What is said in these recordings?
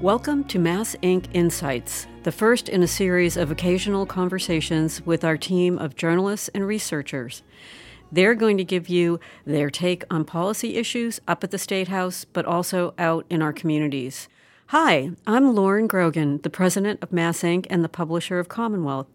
Welcome to MassINC. Insights, the first in a series of occasional conversations with our team of journalists and researchers. They're going to give you their take on policy issues up at the State House, but also out in our communities. Hi, I'm Lauren Grogan, the president of MassINC. and the publisher of Commonwealth.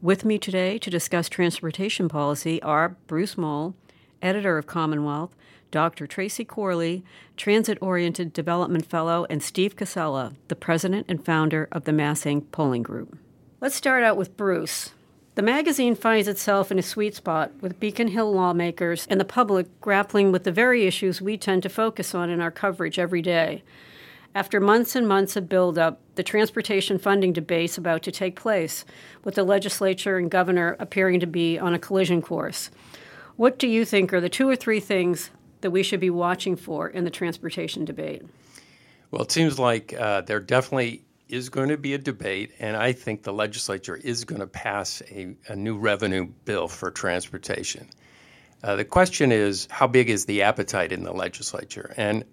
With me today to discuss transportation policy are Bruce Mohl, editor of Commonwealth, Dr. Tracy Corley, Transit Oriented Development Fellow, and Steve Koczela, the president and founder of the MassINC. Polling Group. Let's start out with Bruce. The magazine finds itself in a sweet spot with Beacon Hill lawmakers and the public grappling with the very issues we tend to focus on in our coverage every day. After months and months of buildup, the transportation funding debate is about to take place, with the legislature and governor appearing to be on a collision course. What do you think are the two or three things that we should be watching for in the transportation debate? Well, it seems like uh, there definitely is going to be a debate, and I think the legislature is going to pass a, a new revenue bill for transportation. Uh, the question is, how big is the appetite in the legislature? And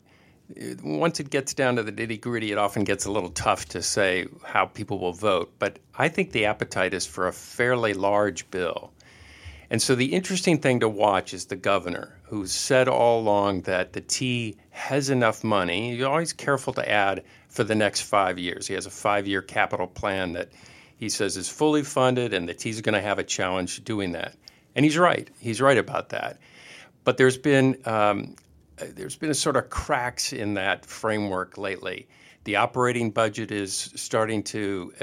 uh, once it gets down to the nitty gritty, it often gets a little tough to say how people will vote. But I think the appetite is for a fairly large bill. And so the interesting thing to watch is the governor, who's said all along that the T has enough money. He's always careful to add for the next five years. He has a five year capital plan that he says is fully funded, and the T's going to have a challenge doing that. And he's right. He's right about that. But there's been um, there's been a sort of cracks in that framework lately. The operating budget is starting to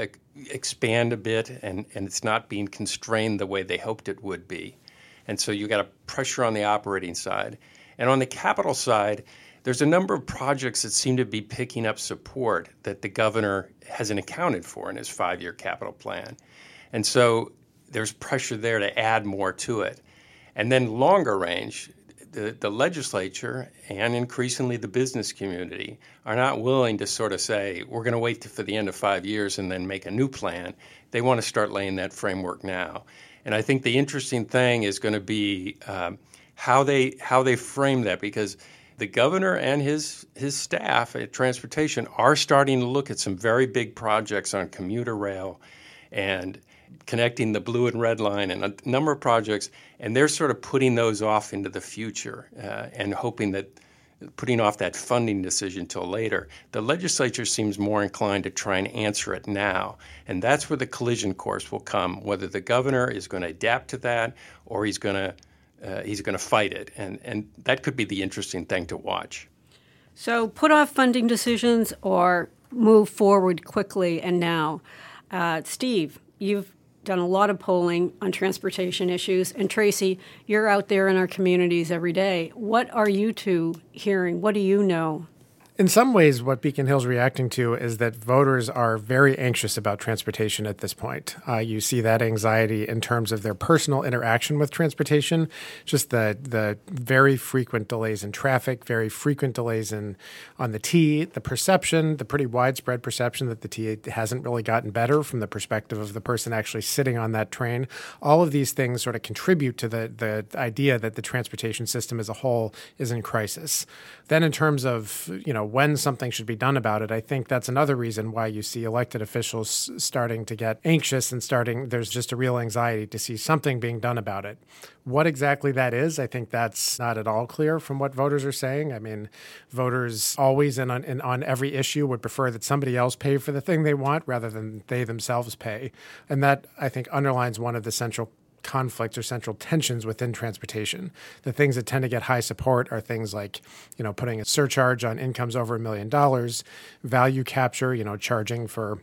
expand a bit and, and it's not being constrained the way they hoped it would be. And so you got a pressure on the operating side. And on the capital side, there's a number of projects that seem to be picking up support that the governor hasn't accounted for in his five year capital plan. And so there's pressure there to add more to it. And then longer range, the, the legislature and increasingly the business community are not willing to sort of say, we're going to wait for the end of five years and then make a new plan. They want to start laying that framework now. And I think the interesting thing is going to be um, how they how they frame that because the governor and his his staff at transportation are starting to look at some very big projects on commuter rail and connecting the blue and red line and a number of projects, and they're sort of putting those off into the future uh, and hoping that putting off that funding decision till later. The legislature seems more inclined to try and answer it now, and that's where the collision course will come. Whether the governor is going to adapt to that or he's going to uh, he's going to fight it, and and that could be the interesting thing to watch. So put off funding decisions or move forward quickly and now. Uh, Steve, you've done a lot of polling on transportation issues. And Tracy, you're out there in our communities every day. What are you two hearing? What do you know? In some ways, what Beacon Hill's reacting to is that voters are very anxious about transportation at this point. Uh, you see that anxiety in terms of their personal interaction with transportation, just the the very frequent delays in traffic, very frequent delays in on the T, the perception, the pretty widespread perception that the T hasn't really gotten better from the perspective of the person actually sitting on that train. All of these things sort of contribute to the the idea that the transportation system as a whole is in crisis. Then, in terms of you know when something should be done about it, I think that's another reason why you see elected officials starting to get anxious and starting. There's just a real anxiety to see something being done about it. What exactly that is, I think that's not at all clear from what voters are saying. I mean, voters always and on, and on every issue would prefer that somebody else pay for the thing they want rather than they themselves pay, and that I think underlines one of the central conflicts or central tensions within transportation. The things that tend to get high support are things like, you know, putting a surcharge on incomes over a million dollars, value capture, you know, charging for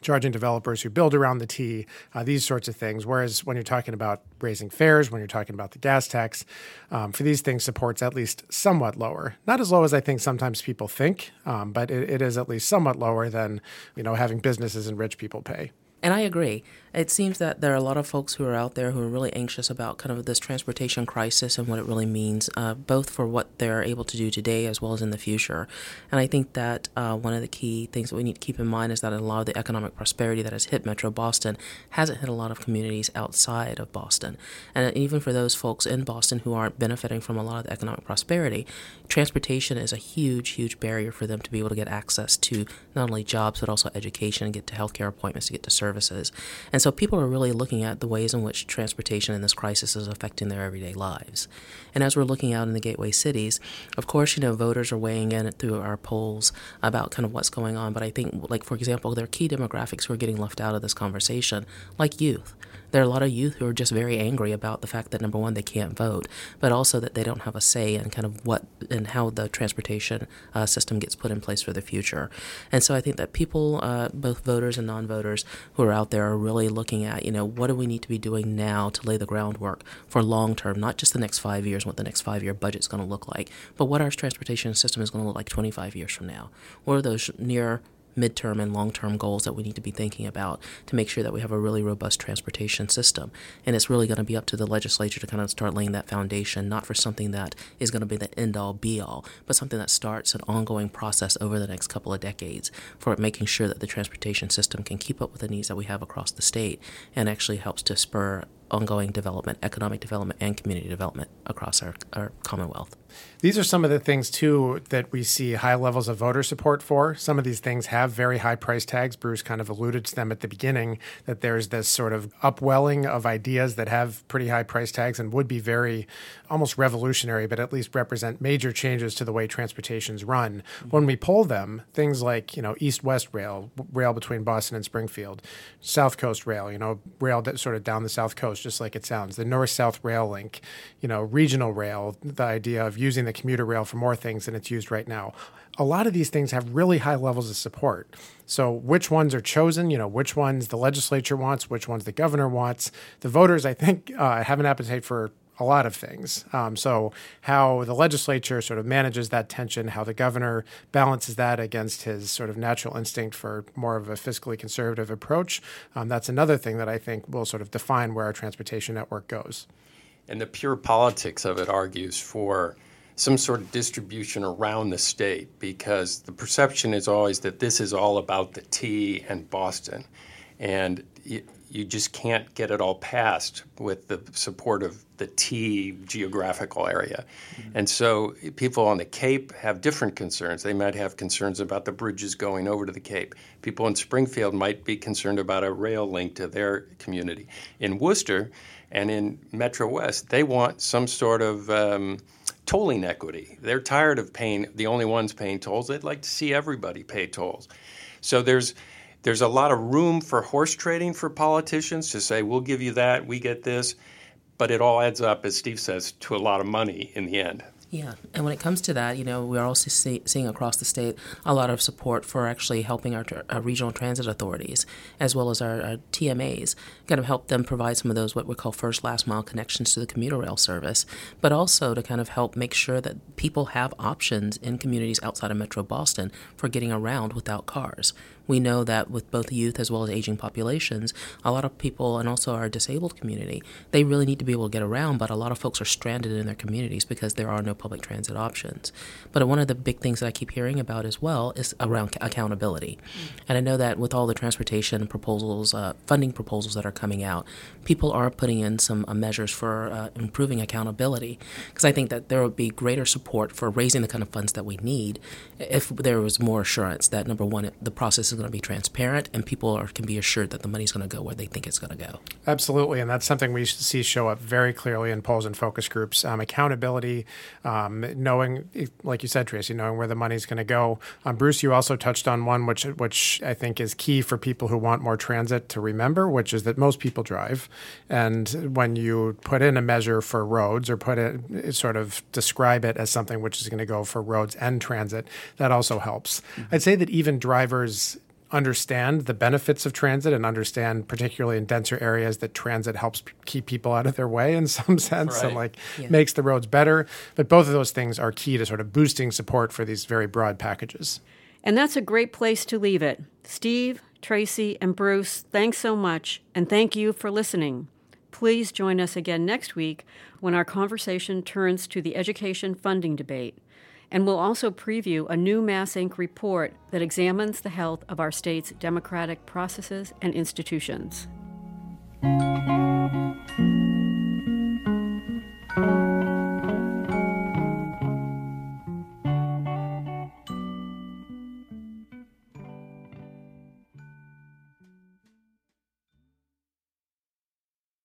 charging developers who build around the T, uh, these sorts of things. Whereas when you're talking about raising fares, when you're talking about the gas tax, um, for these things, support's at least somewhat lower. Not as low as I think sometimes people think, um, but it, it is at least somewhat lower than you know having businesses and rich people pay. And I agree. It seems that there are a lot of folks who are out there who are really anxious about kind of this transportation crisis and what it really means, uh, both for what they're able to do today as well as in the future. And I think that uh, one of the key things that we need to keep in mind is that a lot of the economic prosperity that has hit Metro Boston hasn't hit a lot of communities outside of Boston. And even for those folks in Boston who aren't benefiting from a lot of the economic prosperity, transportation is a huge, huge barrier for them to be able to get access to not only jobs but also education, get to healthcare appointments, to get to services. And so people are really looking at the ways in which transportation in this crisis is affecting their everyday lives. And as we're looking out in the gateway cities, of course, you know, voters are weighing in through our polls about kind of what's going on. But I think, like, for example, there are key demographics who are getting left out of this conversation, like youth there are a lot of youth who are just very angry about the fact that number one they can't vote, but also that they don't have a say in kind of what and how the transportation uh, system gets put in place for the future. And so I think that people, uh, both voters and non-voters who are out there, are really looking at you know what do we need to be doing now to lay the groundwork for long term, not just the next five years, what the next five year budget is going to look like, but what our transportation system is going to look like 25 years from now. What are those near midterm and long term goals that we need to be thinking about to make sure that we have a really robust transportation system. And it's really going to be up to the legislature to kind of start laying that foundation, not for something that is going to be the end all be all, but something that starts an ongoing process over the next couple of decades for making sure that the transportation system can keep up with the needs that we have across the state and actually helps to spur ongoing development, economic development, and community development across our, our Commonwealth. These are some of the things, too, that we see high levels of voter support for. Some of these things have very high price tags. Bruce kind of alluded to them at the beginning that there's this sort of upwelling of ideas that have pretty high price tags and would be very almost revolutionary, but at least represent major changes to the way transportation's run. Mm-hmm. When we poll them, things like, you know, east west rail, rail between Boston and Springfield, South Coast rail, you know, rail that sort of down the South Coast, just like it sounds, the north south rail link, you know, regional rail, the idea of using the commuter rail for more things than it's used right now. A lot of these things have really high levels of support. So, which ones are chosen? You know, which ones the legislature wants, which ones the governor wants. The voters, I think, uh, have an appetite for a lot of things. Um, so, how the legislature sort of manages that tension, how the governor balances that against his sort of natural instinct for more of a fiscally conservative approach, um, that's another thing that I think will sort of define where our transportation network goes. And the pure politics of it argues for some sort of distribution around the state because the perception is always that this is all about the T and Boston. And you, just can't get it all passed with the support of the T geographical area. Mm-hmm. And so people on the Cape have different concerns. They might have concerns about the bridges going over to the Cape. People in Springfield might be concerned about a rail link to their community. In Worcester and in Metro West, they want some sort of um, tolling equity. They're tired of paying the only ones paying tolls. They'd like to see everybody pay tolls. So there's there's a lot of room for horse trading for politicians to say we'll give you that, we get this, but it all adds up, as Steve says, to a lot of money in the end. Yeah, and when it comes to that, you know, we're also see, seeing across the state a lot of support for actually helping our, our regional transit authorities as well as our, our, TMAs, kind of help them provide some of those what we call first last mile connections to the commuter rail service, but also to kind of help make sure that people have options in communities outside of Metro Boston for getting around without cars we know that with both youth as well as aging populations, a lot of people and also our disabled community, they really need to be able to get around, but a lot of folks are stranded in their communities because there are no public transit options. But one of the big things that I keep hearing about as well is around accountability. Mm-hmm. And I know that with all the transportation proposals, uh, funding proposals that are coming out, people are putting in some uh, measures for uh, improving accountability because I think that there would be greater support for raising the kind of funds that we need if there was more assurance that number one, the process is going to be transparent and people are, can be assured that the money is going to go where they think it's going to go. Absolutely, and that's something we see show up very clearly in polls and focus groups. Um, accountability, um, knowing, like you said, Tracy, knowing where the money is going to go. Um, Bruce, you also touched on one which which I think is key for people who want more transit to remember, which is that most people drive, and when you put in a measure for roads or put it sort of describe it as something which is going to go for roads and transit, that also helps. Mm-hmm. I'd say that even drivers understand the benefits of transit and understand, particularly in denser areas, that transit helps p- keep people out of their way in some sense right. and like yeah. makes the roads better. But both of those things are key to sort of boosting support for these very broad packages. And that's a great place to leave it. Steve, Tracy, and Bruce, thanks so much, and thank you for listening. Please join us again next week when our conversation turns to the education funding debate. And we'll also preview a new MassINC. report that examines the health of our state's democratic processes and institutions.